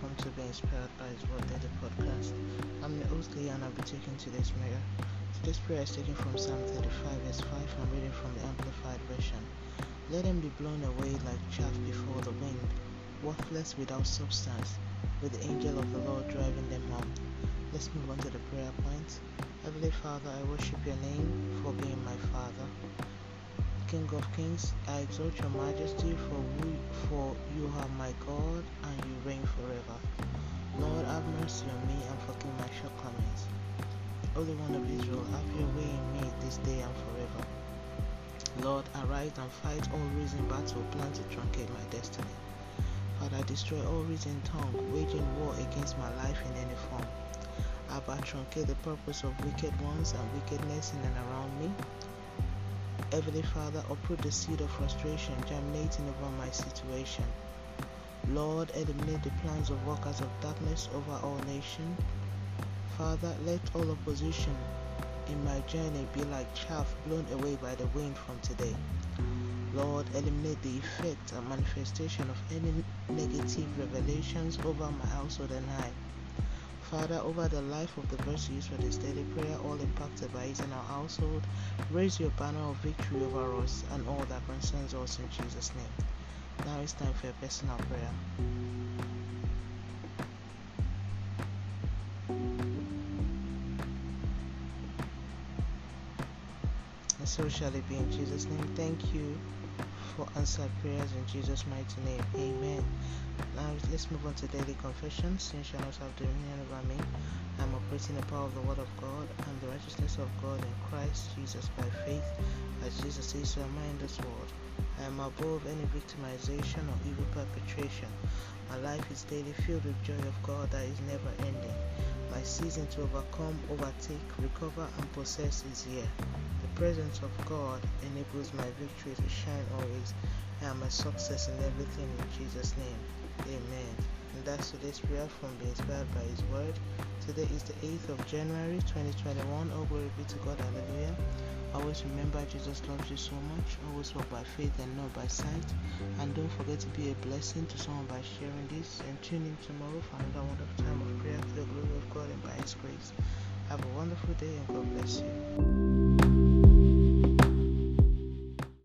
To be inspired by His Word Daily Podcast. I'm your host Lee and I'll be taking today's prayer. Today's prayer is taken from Psalm 35 verse 5 I'm reading from the Amplified Version. Let them be blown away like chaff before the wind, worthless without substance, with the angel of the Lord driving them home. Let's move on to the prayer points. Heavenly Father, I worship your name for being my Father. King of Kings, I exalt your majesty for, we, for you are my God forever. Lord, have mercy on me and forgive my shortcomings. Holy One of Israel, have your way in me this day and forever. Lord, arise and fight all reason battle planned to truncate my destiny. Father, destroy all reason tongue waging war against my life in any form. Abba, truncate the purpose of wicked ones and wickedness in and around me. Heavenly Father, uproot the seed of frustration germinating over my situation. Lord, eliminate the plans of workers of darkness over our nation. Father, let all opposition in my journey be like chaff blown away by the wind from today. Lord, eliminate the effect and manifestation of any negative revelations over my household and I. Father, over the life of the verse used for this daily prayer, all impacted by it in our household, raise your banner of victory over us and all that concerns us in Jesus' name. Now it's time for a personal prayer. And so shall it be in Jesus' name. Thank you for answered prayers in Jesus' mighty name. Amen. Now let's move on to daily confession. Sin shall not have dominion over me. I am operating the power of the Word of God and the righteousness of God in Christ Jesus by faith. As Jesus says, so am I in this world. I am above any victimization or evil perpetration. My life is daily filled with joy of God that is never ending. My season to overcome, overtake, recover, and possess is here. The presence of God enables my victory to shine always. I am a success in everything in Jesus' name. Amen. And that's today's prayer from being inspired by His Word. Today is the 8th of January 2021. All glory be to God. Hallelujah. Always remember Jesus loves you so much. Always walk by faith and not by sight. And don't forget to be a blessing to someone by sharing this. And tune in tomorrow for another wonderful time of prayer to the glory of God and by His grace. Have a wonderful day and God bless you.